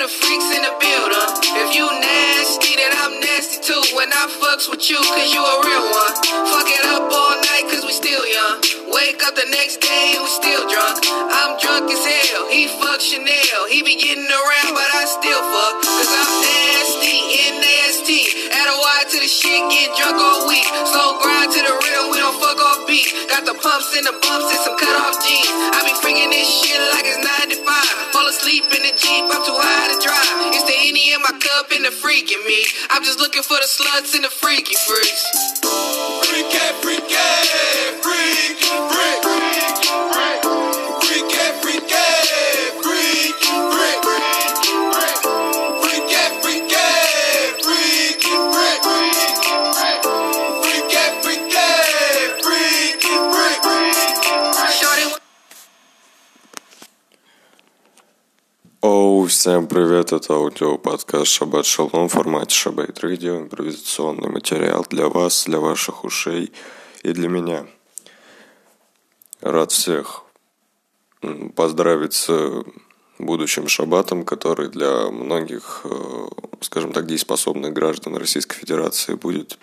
the freaks in the building. If you nasty, then I'm nasty too. When I fucks with you, cause you a real one. Fuck it up all night, cause we still young. Wake up the next day and we still drunk. I'm drunk as hell. He fuck Chanel. He be getting around, but I still fuck. Cause I'm nasty, N-A-S-T. Add a Y to the shit, get drunk all week. Slow grind to the rhythm, we don't fuck off beat. Got the pumps and the bumps and some cut off jeans. I be freaking this shit like it's 95. Fall asleep in the Jeep, I'm too high to drive. It's the Henny in my cup and the freak in me. I'm just looking for the sluts and the freaky freaks. Всем привет, это аудиоподкаст Шаббат Шалом в формате Шаббат Радио, импровизационный материал для вас, для ваших ушей и для меня. Рад всех поздравить с будущим шаббатом, который для многих, э, скажем так, дееспособных граждан Российской Федерации будет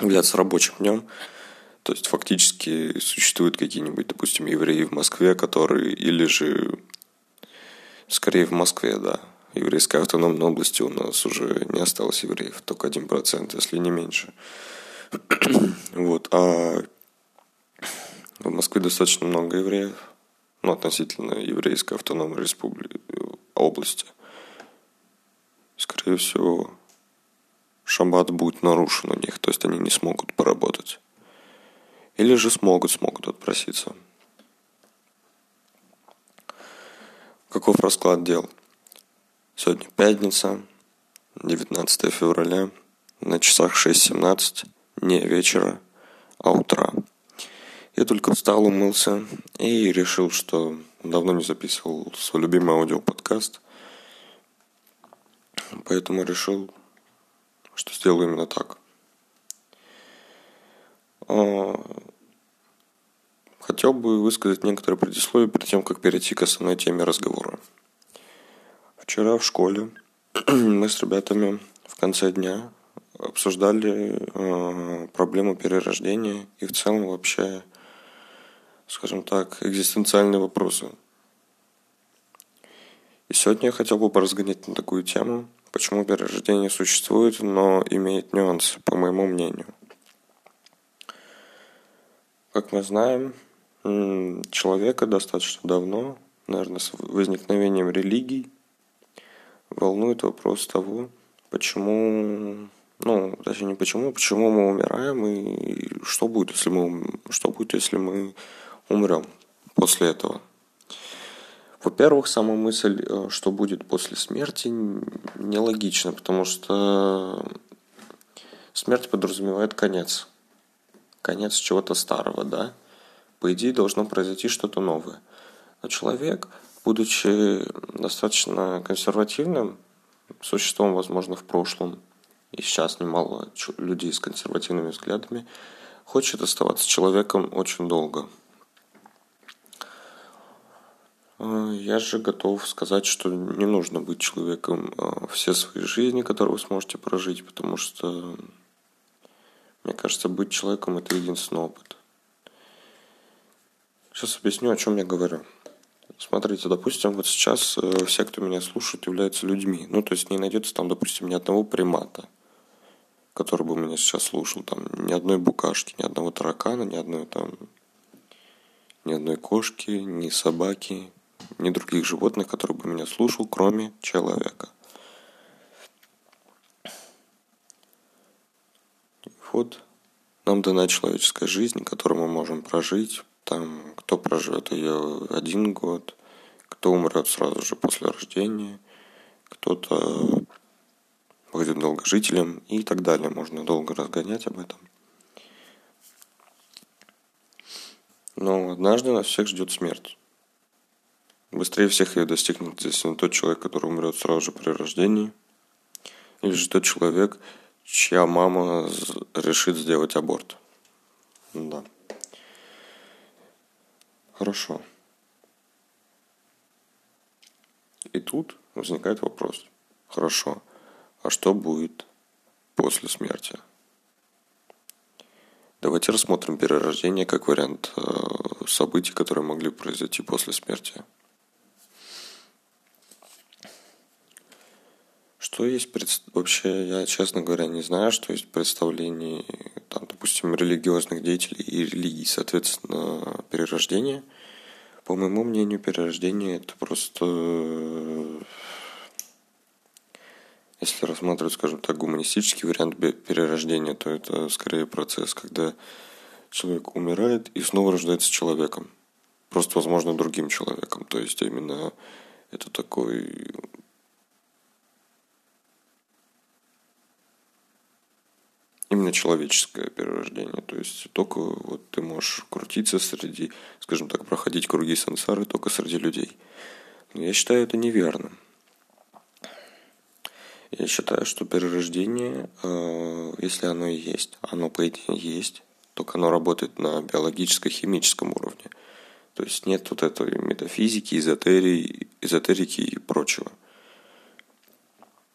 являться рабочим днем. То есть фактически существуют какие-нибудь, допустим, евреи в Москве, которые или же Скорее в Москве, да. Еврейской автономной области у нас уже не осталось евреев, только один процент, если не меньше. вот, а в Москве достаточно много евреев, ну, относительно еврейской автономной республики, области. Скорее всего, шаббат будет нарушен у них, то есть они не смогут поработать. Или же смогут, смогут отпроситься. Каков расклад дел? Сегодня пятница, 19 февраля, на часах 6.17, не вечера, а утра. Я только встал, умылся и решил, что давно не записывал свой любимый аудиоподкаст. Поэтому решил, что сделаю именно так. Хотел бы высказать некоторые предисловия перед тем, как перейти к основной теме разговора. Вчера в школе мы с ребятами в конце дня обсуждали э, проблему перерождения и в целом вообще, скажем так, экзистенциальные вопросы. И сегодня я хотел бы поразгонять на такую тему, почему перерождение существует, но имеет нюансы, по моему мнению. Как мы знаем, человека достаточно давно, наверное, с возникновением религий, волнует вопрос того, почему, ну, точнее не почему, почему мы умираем и что будет, если мы, что будет, если мы умрем после этого. Во-первых, сама мысль, э, что будет после смерти, нелогична, потому что смерть подразумевает конец. Конец чего-то старого, да? По идее, должно произойти что-то новое. Но человек, будучи достаточно консервативным существом, возможно, в прошлом, и сейчас немало людей с консервативными взглядами, хочет оставаться человеком очень долго. Э, Я же готов сказать, что не нужно быть человеком э, все свои жизни, которые вы сможете прожить, потому что, мне кажется, быть человеком – это единственный опыт. Сейчас объясню, о чем я говорю. Смотрите, допустим, вот сейчас э, все, кто меня слушает, являются людьми. Ну, то есть не найдется там, допустим, ни одного примата, который бы меня сейчас слушал. Там ни одной букашки, ни одного таракана, ни одной там ни одной кошки, ни собаки, ни других животных, которые бы меня слушал, кроме человека. Вот нам дана человеческая жизнь, которую мы можем прожить. Там кто проживет ее один год, кто умрет сразу же после рождения, кто-то будет долгожителем и так далее. Можно долго разгонять об этом. Но однажды нас всех ждет смерть. Быстрее всех ее достигнет, естественно, тот человек, который умрет сразу же при рождении, или же тот человек, чья мама решит сделать аборт. Да. Хорошо. И тут возникает вопрос. Хорошо, а что будет после смерти? Давайте рассмотрим перерождение как вариант э, событий, которые могли произойти после смерти. Что есть пред... вообще, я, честно говоря, не знаю, что есть представление, допустим, религиозных деятелей и религий, соответственно, перерождение. По моему мнению, перерождение это просто если рассматривать, скажем так, гуманистический вариант перерождения, то это скорее процесс, когда человек умирает и снова рождается человеком. Просто, возможно, другим человеком. То есть именно это такой именно человеческое перерождение. То есть только вот ты можешь крутиться среди, скажем так, проходить круги сансары только среди людей. Но я считаю это неверным. Я считаю, что перерождение, э, если оно и есть, оно по идее есть, только оно работает на биологическо-химическом уровне. То есть нет вот этой метафизики, эзотерии, эзотерики и прочего.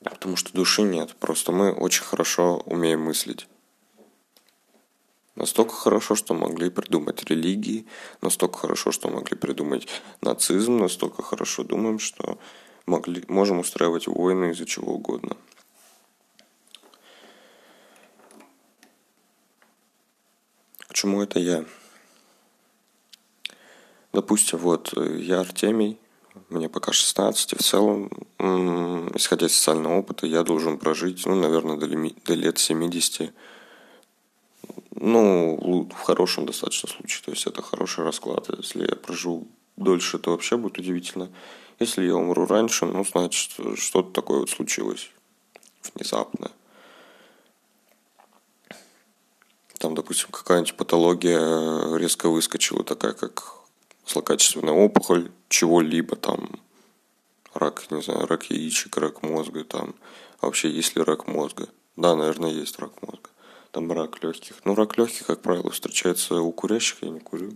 Потому что души нет. Просто мы очень хорошо умеем мыслить. Настолько хорошо, что могли придумать религии, настолько хорошо, что могли придумать нацизм, настолько хорошо думаем, что могли, можем устраивать войны из-за чего угодно. К чему это я? Допустим, вот я Артемий, мне пока 16, и в целом, исходя из социального опыта, я должен прожить, ну, наверное, до, до лет 70. Ну, в хорошем достаточно случае, то есть это хороший расклад. Если я проживу дольше, то вообще будет удивительно. Если я умру раньше, ну, значит, что-то такое вот случилось внезапно. Там, допустим, какая-нибудь патология резко выскочила, такая как злокачественная опухоль чего-либо, там, рак, не знаю, рак яичек, рак мозга, там, а вообще есть ли рак мозга? Да, наверное, есть рак мозга. Там рак легких. Ну, рак легких, как правило, встречается у курящих, я не курю.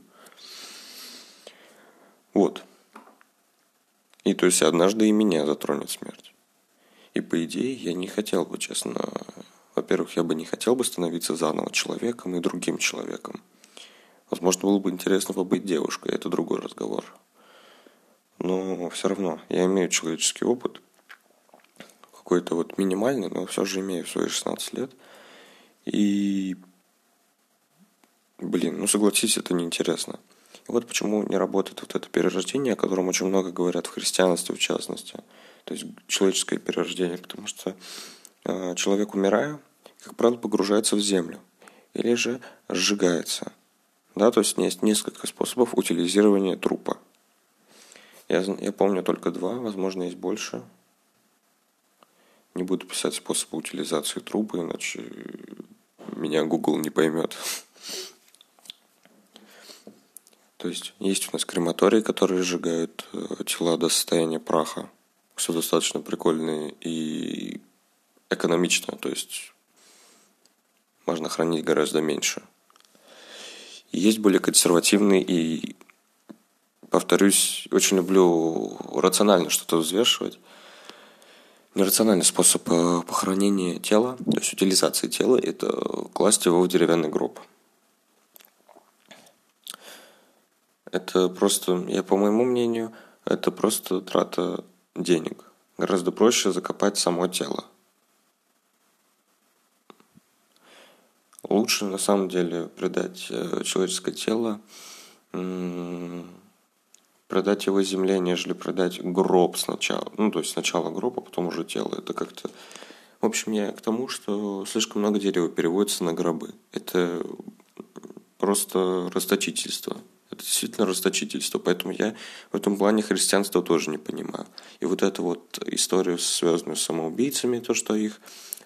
Вот. И то есть однажды и меня затронет смерть. И по идее я не хотел бы, честно, во-первых, я бы не хотел бы становиться заново человеком и другим человеком. Возможно, было бы интересно побыть девушкой, это другой разговор. Но все равно, я имею человеческий опыт, какой-то вот минимальный, но все же имею свои 16 лет. И, блин, ну согласитесь, это неинтересно. И вот почему не работает вот это перерождение, о котором очень много говорят в христианстве в частности. То есть человеческое перерождение, потому что э, человек, умирая, как правило, погружается в землю или же сжигается. Да, то есть есть несколько способов утилизирования трупа. Я, я помню только два, возможно, есть больше. Не буду писать способы утилизации трупа, иначе меня Google не поймет. То есть есть у нас крематории, которые сжигают э, тела до состояния праха, что достаточно прикольно и экономично, то есть можно хранить гораздо меньше. есть более консервативные и, повторюсь, очень люблю рационально что-то взвешивать. Нерациональный способ э, похоронения тела, то есть утилизации тела, это класть его в деревянный гроб – Это просто, я по моему мнению, это просто трата денег. Гораздо проще закопать само тело. Лучше на самом деле предать э, человеческое тело, продать его земле, нежели продать гроб сначала. Ну, то есть сначала гроб, а потом уже тело. Это как-то... В общем, я к тому, что слишком много дерева переводится на гробы. Это просто расточительство. Это действительно расточительство. Поэтому я в этом плане христианство тоже не понимаю. И вот эта вот история, связанная с самоубийцами, то, что их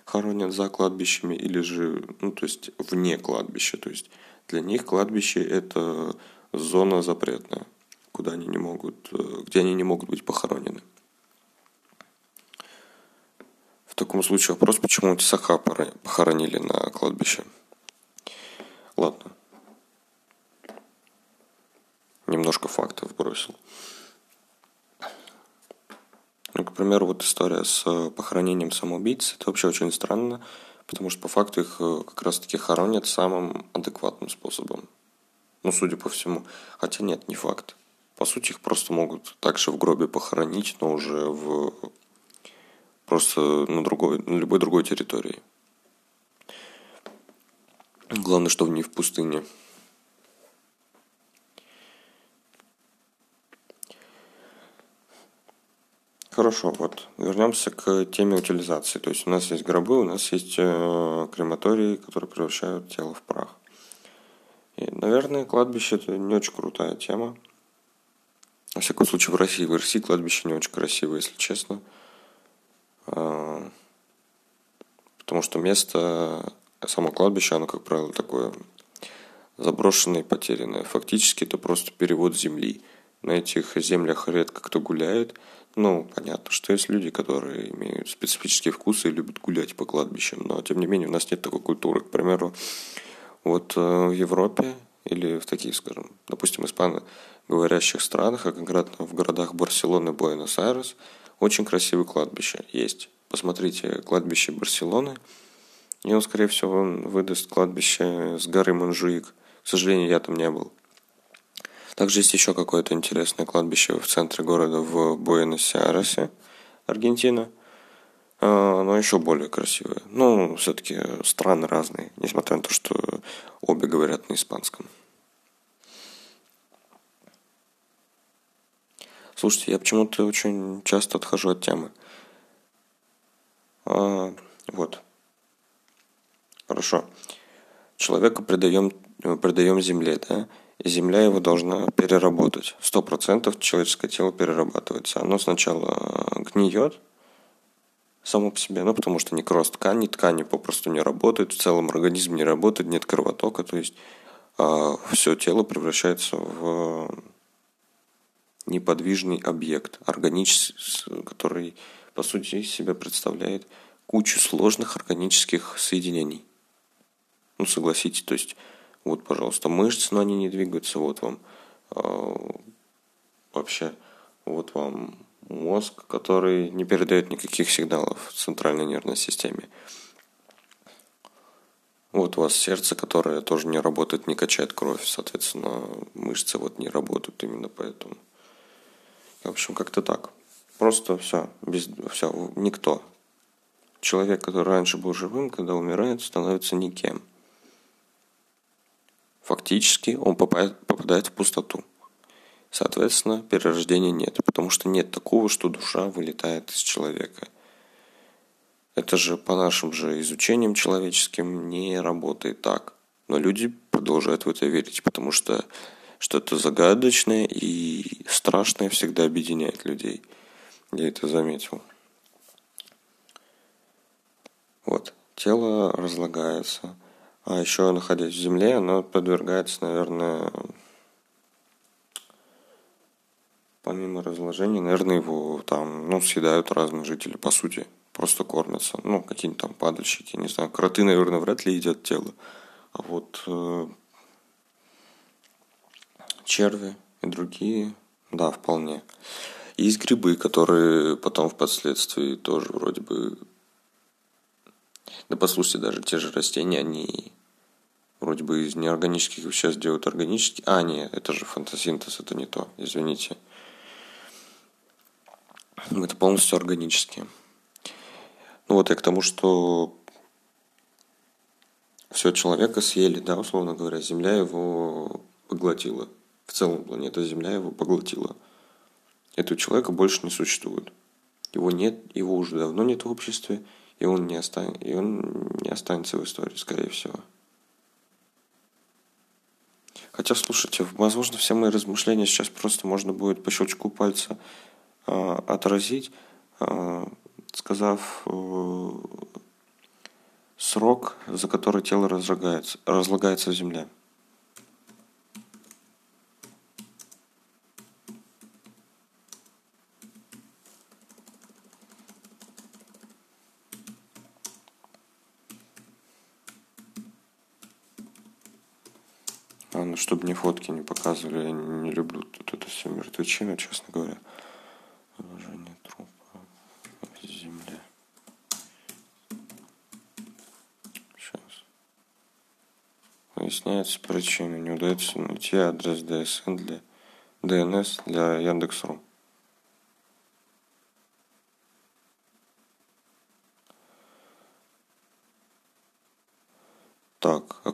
хоронят за кладбищами или же, ну, то есть вне кладбища. То есть для них кладбище – это зона запретная, куда они не могут, э, где они не могут быть похоронены. В таком случае вопрос, почему Тесака похоронили на кладбище. Ладно. немножко фактов бросил. Ну, к примеру, вот история с э, похоронением самоубийцы, это вообще очень странно, потому что по факту их э, как раз-таки хоронят самым адекватным способом. Ну, судя по всему. Хотя нет, не факт. По сути, их просто могут также в гробе похоронить, но уже в просто на другой, на любой другой территории. Главное, что не в пустыне. Хорошо, вот вернемся к теме утилизации. То есть у нас есть гробы, у нас есть э, крематории, которые превращают тело в прах. И, наверное, кладбище это не очень крутая тема. Во всяком случае, в России. В России кладбище не очень красиво, если честно. А, потому что место, само кладбище, оно, как правило, такое заброшенное и потерянное. Фактически это просто перевод земли. На этих землях редко кто гуляет – ну, понятно, что есть люди, которые имеют специфические вкусы и любят гулять по кладбищам, но тем не менее у нас нет такой культуры. К примеру, вот э, в Европе или в таких, скажем, допустим, испаноговорящих странах, а конкретно в городах Барселоны и Буэнос-Айрес, очень красивые кладбища есть. Посмотрите кладбище Барселоны, и он, скорее всего, выдаст кладбище с горы Монжуик. К сожалению, я там не был. Также есть еще какое-то интересное кладбище в центре города в Буэнос-Айресе, Аргентина. А, но еще более красивое. Ну, все-таки страны разные, несмотря на то, что обе говорят на испанском. Слушайте, я почему-то очень часто отхожу от темы. А, вот. Хорошо. Человека предаем, предаем земле, да? земля его должна переработать. Сто процентов человеческое тело перерабатывается. Оно сначала гниет само по себе, ну, потому что некроз ткани, ткани попросту не работают, в целом организм не работает, нет кровотока, то есть а, все тело превращается в неподвижный объект, органический, который, по сути, из себя представляет кучу сложных органических соединений. Ну, согласитесь, то есть вот, пожалуйста, мышцы, но они не двигаются. Вот вам э, вообще, вот вам мозг, который не передает никаких сигналов в центральной нервной системе. Вот у вас сердце, которое тоже не работает, не качает кровь, соответственно, мышцы вот не работают именно поэтому. В общем, как-то так. Просто все, без, все, никто. Человек, который раньше был живым, когда умирает, становится никем фактически он попадает, попадает в пустоту. Соответственно, перерождения нет, потому что нет такого, что душа вылетает из человека. Это же по нашим же изучениям человеческим не работает так. Но люди продолжают в это верить, потому что что-то загадочное и страшное всегда объединяет людей. Я это заметил. Вот. Тело разлагается – а еще, находясь в земле, оно подвергается, наверное, помимо разложения, наверное, его там, ну, съедают разные жители, по сути, просто кормятся. Ну, какие-нибудь там падальщики, не знаю, кроты, наверное, вряд ли едят тело. А вот э, черви и другие, да, вполне. Есть грибы, которые потом впоследствии тоже вроде бы да послушайте, даже те же растения, они вроде бы из неорганических веществ делают органические. А, нет, это же фотосинтез, это не то, извините. Это полностью органические. Ну вот я к тому, что все человека съели, да, условно говоря, Земля его поглотила. В целом планета Земля его поглотила. Этого человека больше не существует. Его нет, его уже давно нет в обществе, и он не, остан... и он не останется в истории, скорее всего. Хотя, слушайте, возможно, все мои размышления сейчас просто можно будет по щелчку пальца э, отразить, э, сказав э, срок, за который тело разлагается, разлагается в земле. ну, чтобы мне фотки не показывали, я не, не люблю тут это все мертвечина, честно говоря. Положение трупа в земле. Сейчас. Выясняется причина, не удается найти адрес DSN для DNS для Яндекс.ру.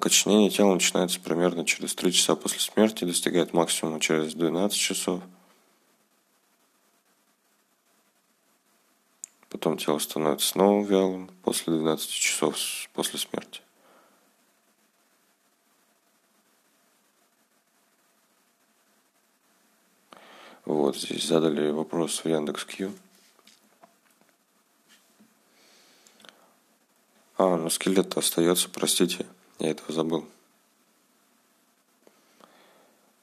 окоченение тела начинается примерно через 3 часа после смерти, достигает максимума через 12 часов. Потом тело становится снова вялым после 12 часов после смерти. Вот здесь задали вопрос в Яндекс.Кью. А, ну скелет остается, простите. Я этого забыл.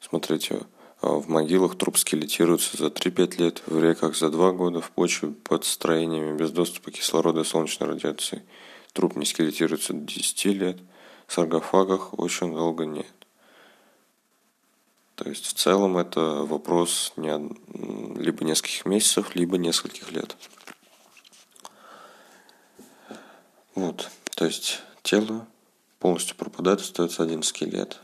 Смотрите, а, в могилах труп скелетируется за 3-5 лет, в реках за 2 года, в почве под строениями без доступа к кислороду и солнечной радиации. Труп не скелетируется до 10 лет, в саркофагах очень долго нет. То есть в целом это вопрос не, либо нескольких месяцев, либо нескольких лет. Вот, то есть тело полностью пропадает, остается один скелет.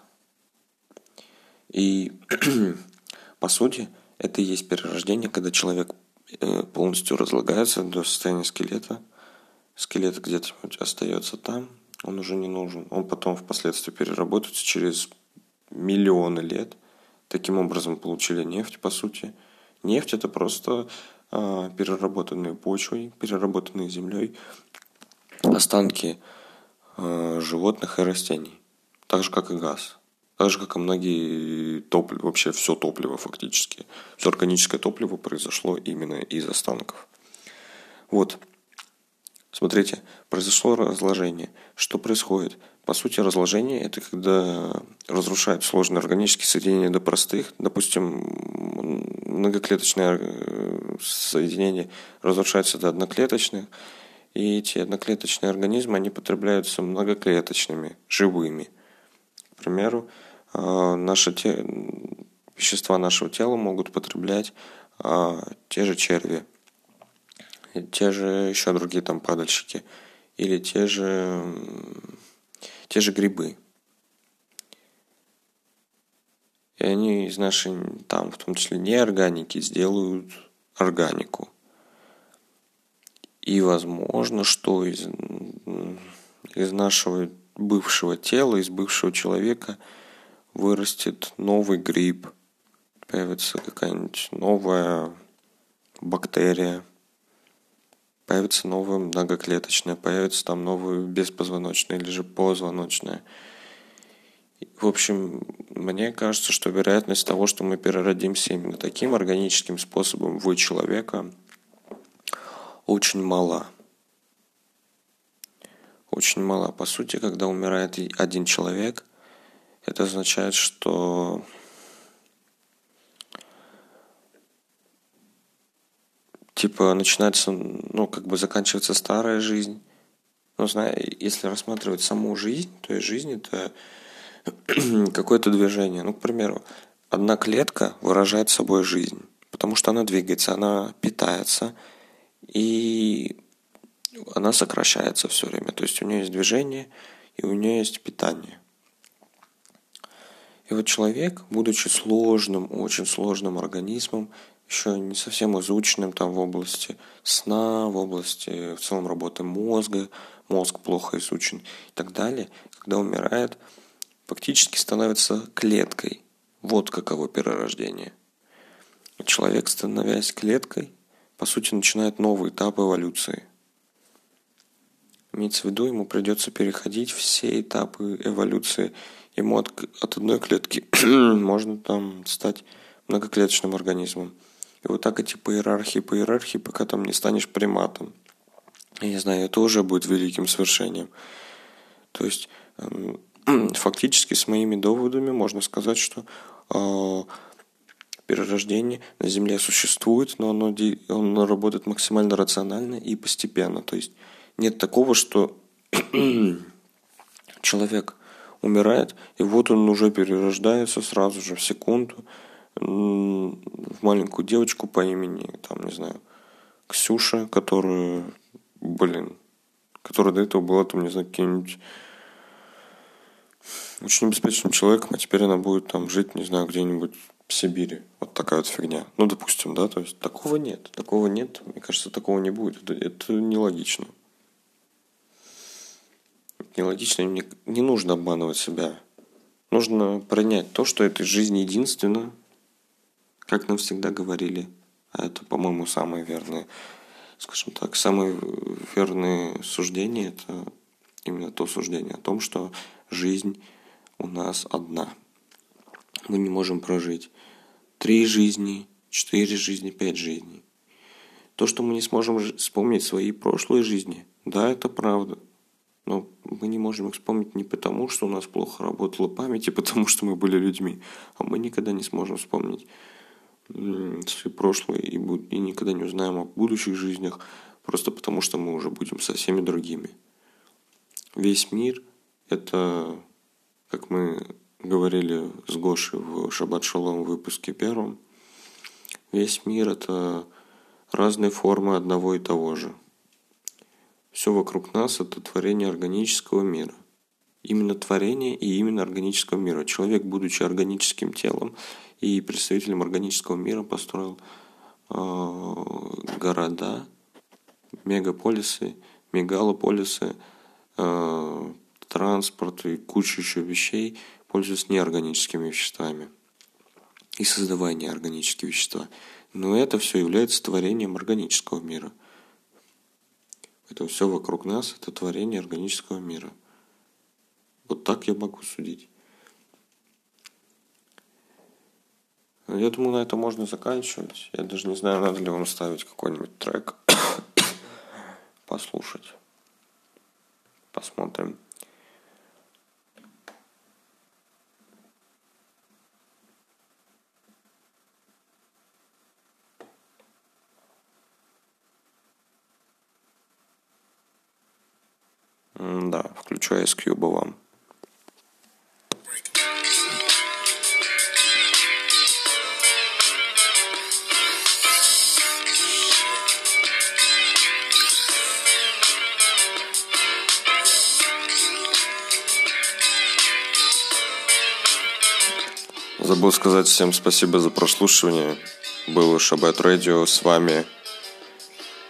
И по сути это и есть перерождение, когда человек э, полностью разлагается до состояния скелета. Скелет где-то остается там, он уже не нужен. Он потом впоследствии переработается через миллионы лет. Таким образом получили нефть, по сути. Нефть это просто э, переработанные почвой, переработанные землей останки животных и растений. Так же, как и газ. Так же, как и многие топлива, вообще все топливо фактически. Все органическое топливо произошло именно из останков. Вот. Смотрите, произошло разложение. Что происходит? По сути, разложение – это когда разрушают сложные органические соединения до простых. Допустим, многоклеточное э, соединение разрушается до одноклеточных – и эти одноклеточные организмы, они потребляются многоклеточными, живыми. К примеру, а, наши те... вещества нашего тела могут потреблять а, те же черви, те же еще другие там падальщики, или те же, те же грибы. И они из нашей, там, в том числе неорганики, сделают органику – и возможно, что из, из нашего бывшего тела, из бывшего человека вырастет новый гриб, появится какая-нибудь новая бактерия, появится новая многоклеточная, появится там новая беспозвоночная или же позвоночная. В общем, мне кажется, что вероятность того, что мы переродимся именно таким органическим способом в человека – очень мала. Очень мала. По сути, когда умирает один человек, это означает, что типа начинается, ну, как бы заканчивается старая жизнь. Ну, знаю, если рассматривать саму жизнь, то есть жизнь это какое-то движение. Ну, к примеру, одна клетка выражает собой жизнь, потому что она двигается, она питается, и она сокращается все время. То есть у нее есть движение, и у нее есть питание. И вот человек, будучи сложным, очень сложным организмом, еще не совсем изученным там в области сна, в области в целом работы мозга, мозг плохо изучен и так далее, когда умирает, фактически становится клеткой. Вот каково перерождение. Человек, становясь клеткой, по сути, начинает новый этап эволюции. Имеется в виду, ему придется переходить все этапы эволюции. Ему от, от одной клетки можно там стать многоклеточным организмом. И вот так идти по иерархии, по иерархии, пока там не станешь приматом. Я не знаю, это уже будет великим свершением. То есть, эм, фактически с моими доводами можно сказать, что э, перерождение на Земле существует, но оно, оно работает максимально рационально и постепенно. То есть нет такого, что человек умирает, и вот он уже перерождается сразу же, в секунду, в маленькую девочку по имени, там, не знаю, Ксюша, которую, блин, которая до этого была, там, не знаю, каким-нибудь очень обеспеченным человеком, а теперь она будет там жить, не знаю, где-нибудь Сибири. Вот такая вот фигня. Ну, допустим, да, то есть такого нет. Такого нет. Мне кажется, такого не будет. Это, это нелогично. Нелогично. Не, не нужно обманывать себя. Нужно принять то, что этой жизни единственно, как нам всегда говорили. А это, по-моему, самое верное, скажем так, самое верное суждение – это именно то суждение о том, что жизнь у нас одна. Мы не можем прожить три жизни, четыре жизни, пять жизней. То, что мы не сможем вспомнить свои прошлые жизни, да, это правда. Но мы не можем их вспомнить не потому, что у нас плохо работала память, и потому, что мы были людьми, а мы никогда не сможем вспомнить свои прошлые и, и никогда не узнаем о будущих жизнях, просто потому что мы уже будем со всеми другими. Весь мир – это, как мы говорили с Гошей в Шаббат Шалом выпуске первом, весь мир – это разные формы одного и того же. Все вокруг нас – это творение органического мира. Именно творение и именно органического мира. Человек, будучи органическим телом и представителем органического мира, построил э, города, мегаполисы, мегалополисы – э, транспорт и куча еще вещей пользуются неорганическими веществами и создавая неорганические вещества. Но это все является творением органического мира. Это все вокруг нас – это творение органического мира. Вот так я могу судить. Я думаю, на это можно заканчивать. Я даже не знаю, надо ли вам ставить какой-нибудь трек послушать. Посмотрим. Забыл сказать всем спасибо за прослушивание. Было Шабет Радио с вами.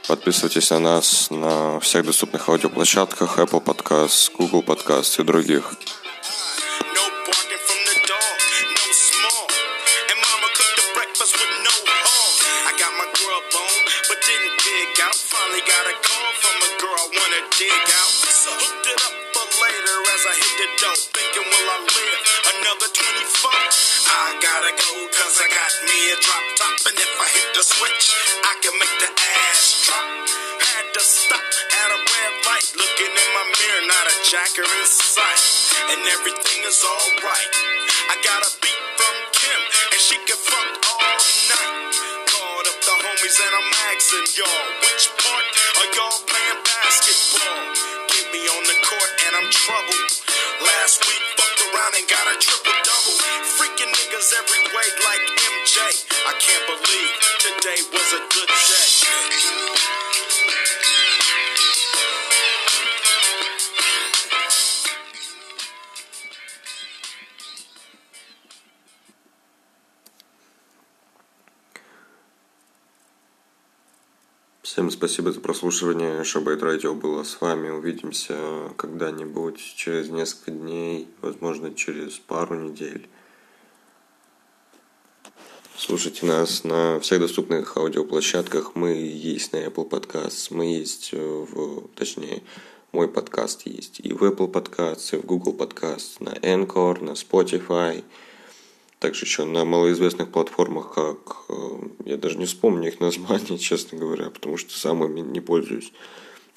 Подписывайтесь на нас на всех доступных аудиоплощадках Apple Podcast, Google Podcast и других. gotta go, cause I got me a drop top. And if I hit the switch, I can make the ass drop. Had to stop at a red light, looking in my mirror, not a jacker in sight. And everything is alright. I got a beat from Kim, and she can fuck all night. Called up the homies, and I'm asking y'all, which part are y'all playing basketball? Get me on the court, and I'm troubled. Last week, fucked around and got a triple double. Freaking niggas every way like MJ. I can't believe today was a good day. Всем спасибо за прослушивание. Шабайт Радио было с вами. Увидимся когда-нибудь через несколько дней, возможно, через пару недель. Слушайте нас на всех доступных аудиоплощадках. Мы есть на Apple Podcasts, мы есть в... Точнее, мой подкаст есть и в Apple Podcasts, и в Google Podcasts, на Anchor, на Spotify – также еще на малоизвестных платформах, как э, я даже не вспомню их название, честно говоря, потому что сам ими не пользуюсь.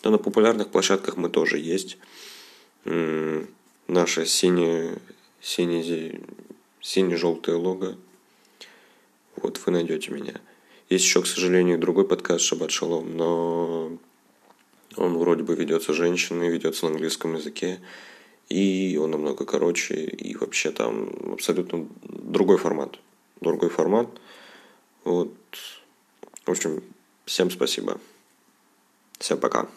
Но на популярных площадках мы тоже есть. Наша синяя, синий, сине-желтое лого. Вот вы найдете меня. Есть еще, к сожалению, другой подкаст Шабат Шалом, но он вроде бы ведется женщиной, ведется на английском языке и он намного короче, и вообще там абсолютно другой формат. Другой формат. Вот. В общем, всем спасибо. Всем пока.